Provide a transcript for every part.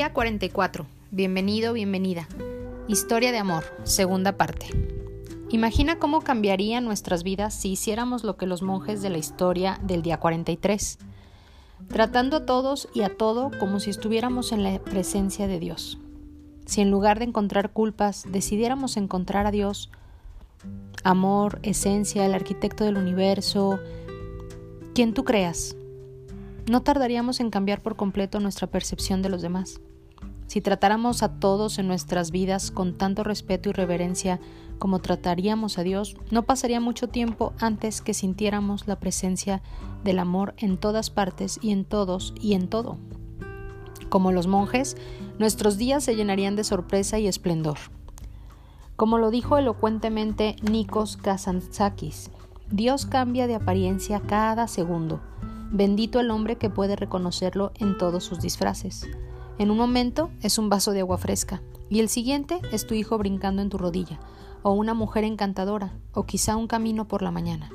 Día 44. Bienvenido, bienvenida. Historia de amor, segunda parte. Imagina cómo cambiaría nuestras vidas si hiciéramos lo que los monjes de la historia del día 43, tratando a todos y a todo como si estuviéramos en la presencia de Dios. Si en lugar de encontrar culpas decidiéramos encontrar a Dios, amor, esencia, el arquitecto del universo, quien tú creas, no tardaríamos en cambiar por completo nuestra percepción de los demás. Si tratáramos a todos en nuestras vidas con tanto respeto y reverencia como trataríamos a Dios, no pasaría mucho tiempo antes que sintiéramos la presencia del amor en todas partes y en todos y en todo. Como los monjes, nuestros días se llenarían de sorpresa y esplendor. Como lo dijo elocuentemente Nikos Kazantzakis, Dios cambia de apariencia cada segundo. Bendito el hombre que puede reconocerlo en todos sus disfraces. En un momento es un vaso de agua fresca y el siguiente es tu hijo brincando en tu rodilla, o una mujer encantadora, o quizá un camino por la mañana.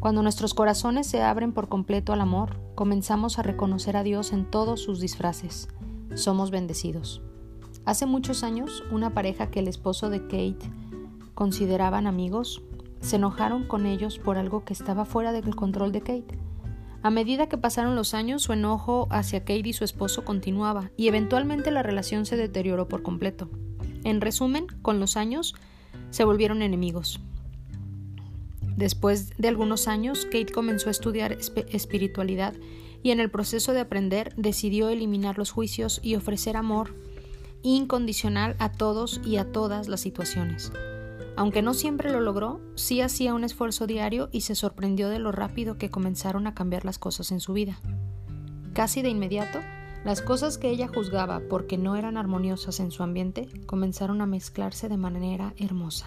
Cuando nuestros corazones se abren por completo al amor, comenzamos a reconocer a Dios en todos sus disfraces. Somos bendecidos. Hace muchos años, una pareja que el esposo de Kate consideraban amigos, se enojaron con ellos por algo que estaba fuera del control de Kate. A medida que pasaron los años, su enojo hacia Kate y su esposo continuaba, y eventualmente la relación se deterioró por completo. En resumen, con los años, se volvieron enemigos. Después de algunos años, Kate comenzó a estudiar espiritualidad y en el proceso de aprender decidió eliminar los juicios y ofrecer amor incondicional a todos y a todas las situaciones. Aunque no siempre lo logró, sí hacía un esfuerzo diario y se sorprendió de lo rápido que comenzaron a cambiar las cosas en su vida. Casi de inmediato, las cosas que ella juzgaba porque no eran armoniosas en su ambiente comenzaron a mezclarse de manera hermosa.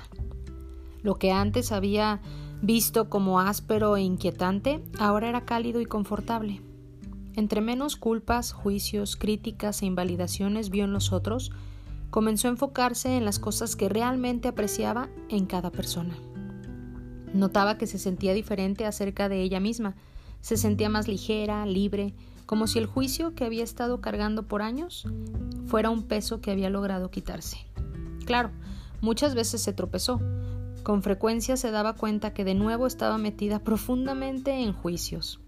Lo que antes había visto como áspero e inquietante, ahora era cálido y confortable. Entre menos culpas, juicios, críticas e invalidaciones vio en los otros, comenzó a enfocarse en las cosas que realmente apreciaba en cada persona. Notaba que se sentía diferente acerca de ella misma, se sentía más ligera, libre, como si el juicio que había estado cargando por años fuera un peso que había logrado quitarse. Claro, muchas veces se tropezó, con frecuencia se daba cuenta que de nuevo estaba metida profundamente en juicios.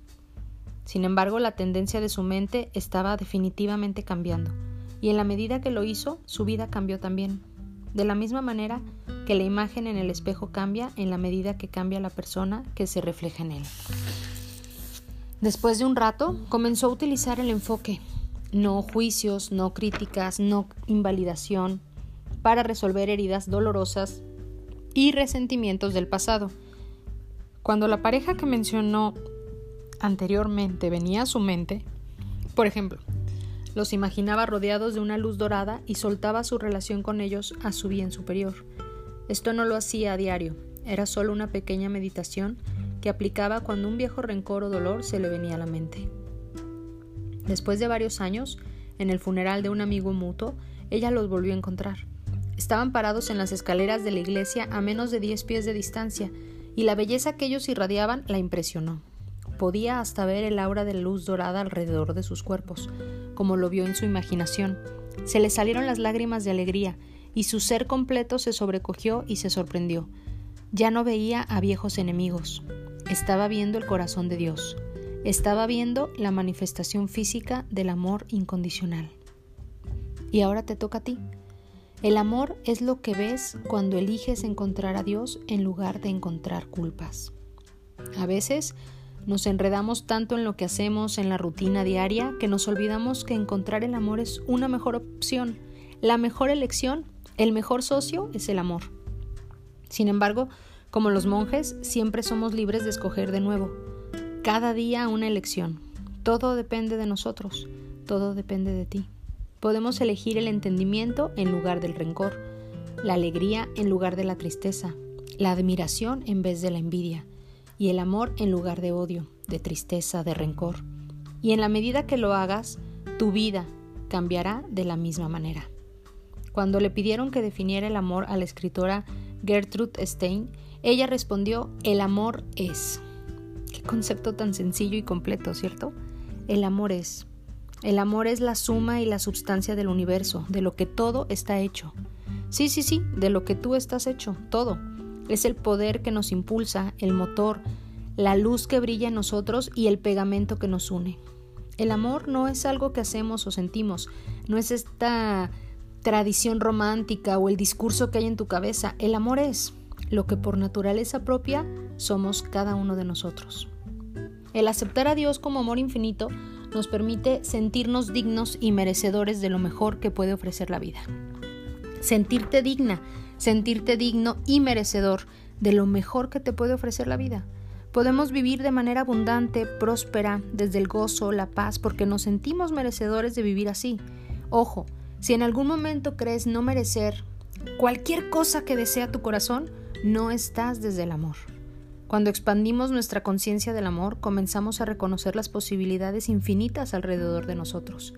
Sin embargo, la tendencia de su mente estaba definitivamente cambiando y en la medida que lo hizo, su vida cambió también. De la misma manera que la imagen en el espejo cambia en la medida que cambia la persona que se refleja en él. Después de un rato, comenzó a utilizar el enfoque, no juicios, no críticas, no invalidación, para resolver heridas dolorosas y resentimientos del pasado. Cuando la pareja que mencionó anteriormente venía a su mente, por ejemplo, los imaginaba rodeados de una luz dorada y soltaba su relación con ellos a su bien superior. Esto no lo hacía a diario, era solo una pequeña meditación que aplicaba cuando un viejo rencor o dolor se le venía a la mente. Después de varios años, en el funeral de un amigo mutuo, ella los volvió a encontrar. Estaban parados en las escaleras de la iglesia a menos de diez pies de distancia, y la belleza que ellos irradiaban la impresionó. Podía hasta ver el aura de luz dorada alrededor de sus cuerpos, como lo vio en su imaginación. Se le salieron las lágrimas de alegría, y su ser completo se sobrecogió y se sorprendió. Ya no veía a viejos enemigos, estaba viendo el corazón de Dios, estaba viendo la manifestación física del amor incondicional. Y ahora te toca a ti. El amor es lo que ves cuando eliges encontrar a Dios en lugar de encontrar culpas. A veces nos enredamos tanto en lo que hacemos en la rutina diaria que nos olvidamos que encontrar el amor es una mejor opción. La mejor elección, el mejor socio es el amor. Sin embargo, como los monjes, siempre somos libres de escoger de nuevo. Cada día una elección. Todo depende de nosotros, todo depende de ti. Podemos elegir el entendimiento en lugar del rencor, la alegría en lugar de la tristeza, la admiración en vez de la envidia y el amor en lugar de odio, de tristeza, de rencor. Y en la medida que lo hagas, tu vida cambiará de la misma manera. Cuando le pidieron que definiera el amor a la escritora Gertrude Stein, ella respondió, el amor es. Qué concepto tan sencillo y completo, ¿cierto? El amor es. El amor es la suma y la substancia del universo, de lo que todo está hecho. Sí, sí, sí, de lo que tú estás hecho, todo. Es el poder que nos impulsa, el motor, la luz que brilla en nosotros y el pegamento que nos une. El amor no es algo que hacemos o sentimos, no es esta tradición romántica o el discurso que hay en tu cabeza. El amor es lo que por naturaleza propia somos cada uno de nosotros. El aceptar a Dios como amor infinito nos permite sentirnos dignos y merecedores de lo mejor que puede ofrecer la vida. Sentirte digna, sentirte digno y merecedor de lo mejor que te puede ofrecer la vida. Podemos vivir de manera abundante, próspera, desde el gozo, la paz, porque nos sentimos merecedores de vivir así. Ojo, si en algún momento crees no merecer cualquier cosa que desea tu corazón, no estás desde el amor. Cuando expandimos nuestra conciencia del amor, comenzamos a reconocer las posibilidades infinitas alrededor de nosotros.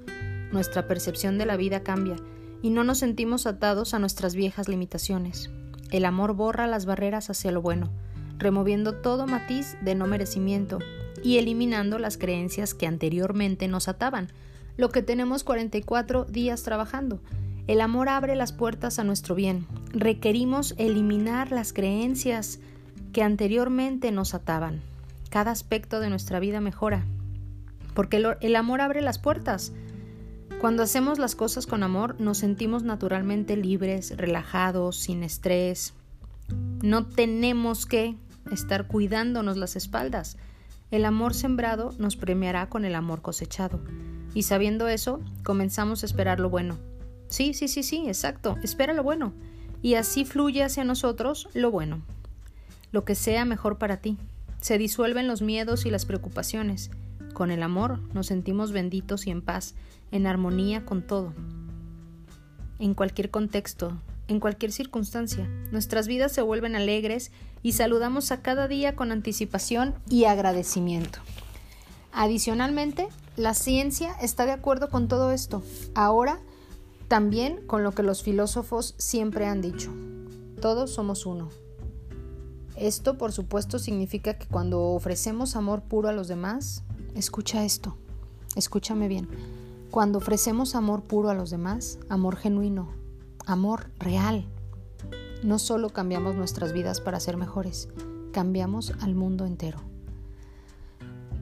Nuestra percepción de la vida cambia y no nos sentimos atados a nuestras viejas limitaciones. El amor borra las barreras hacia lo bueno, removiendo todo matiz de no merecimiento y eliminando las creencias que anteriormente nos ataban, lo que tenemos 44 días trabajando. El amor abre las puertas a nuestro bien. Requerimos eliminar las creencias que anteriormente nos ataban. Cada aspecto de nuestra vida mejora, porque el amor abre las puertas. Cuando hacemos las cosas con amor, nos sentimos naturalmente libres, relajados, sin estrés. No tenemos que estar cuidándonos las espaldas. El amor sembrado nos premiará con el amor cosechado. Y sabiendo eso, comenzamos a esperar lo bueno. Sí, sí, sí, sí, exacto, espera lo bueno. Y así fluye hacia nosotros lo bueno. Lo que sea mejor para ti. Se disuelven los miedos y las preocupaciones. Con el amor nos sentimos benditos y en paz, en armonía con todo. En cualquier contexto, en cualquier circunstancia, nuestras vidas se vuelven alegres y saludamos a cada día con anticipación y agradecimiento. Adicionalmente, la ciencia está de acuerdo con todo esto, ahora también con lo que los filósofos siempre han dicho. Todos somos uno. Esto, por supuesto, significa que cuando ofrecemos amor puro a los demás, escucha esto, escúchame bien, cuando ofrecemos amor puro a los demás, amor genuino, amor real, no solo cambiamos nuestras vidas para ser mejores, cambiamos al mundo entero.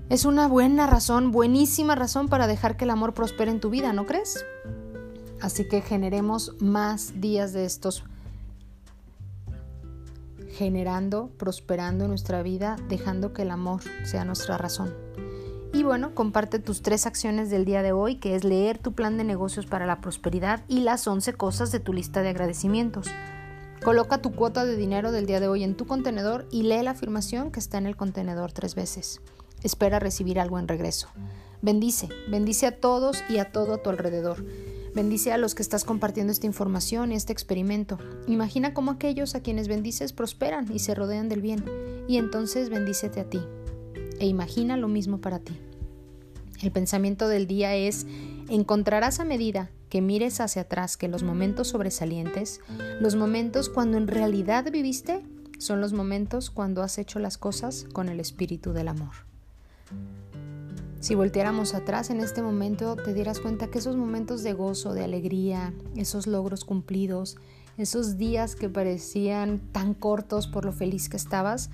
Es una buena razón, buenísima razón para dejar que el amor prospere en tu vida, ¿no crees? Así que generemos más días de estos generando, prosperando en nuestra vida, dejando que el amor sea nuestra razón. Bueno, comparte tus tres acciones del día de hoy, que es leer tu plan de negocios para la prosperidad y las 11 cosas de tu lista de agradecimientos. Coloca tu cuota de dinero del día de hoy en tu contenedor y lee la afirmación que está en el contenedor tres veces. Espera recibir algo en regreso. Bendice, bendice a todos y a todo a tu alrededor. Bendice a los que estás compartiendo esta información y este experimento. Imagina cómo aquellos a quienes bendices prosperan y se rodean del bien. Y entonces bendícete a ti. E imagina lo mismo para ti. El pensamiento del día es, encontrarás a medida que mires hacia atrás que los momentos sobresalientes, los momentos cuando en realidad viviste, son los momentos cuando has hecho las cosas con el espíritu del amor. Si volteáramos atrás en este momento, te dieras cuenta que esos momentos de gozo, de alegría, esos logros cumplidos, esos días que parecían tan cortos por lo feliz que estabas,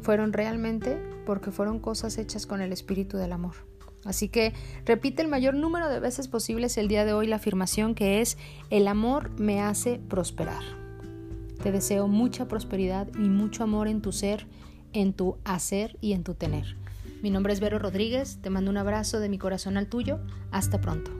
fueron realmente porque fueron cosas hechas con el espíritu del amor. Así que repite el mayor número de veces posibles el día de hoy la afirmación que es el amor me hace prosperar. Te deseo mucha prosperidad y mucho amor en tu ser, en tu hacer y en tu tener. Mi nombre es Vero Rodríguez, te mando un abrazo de mi corazón al tuyo, hasta pronto.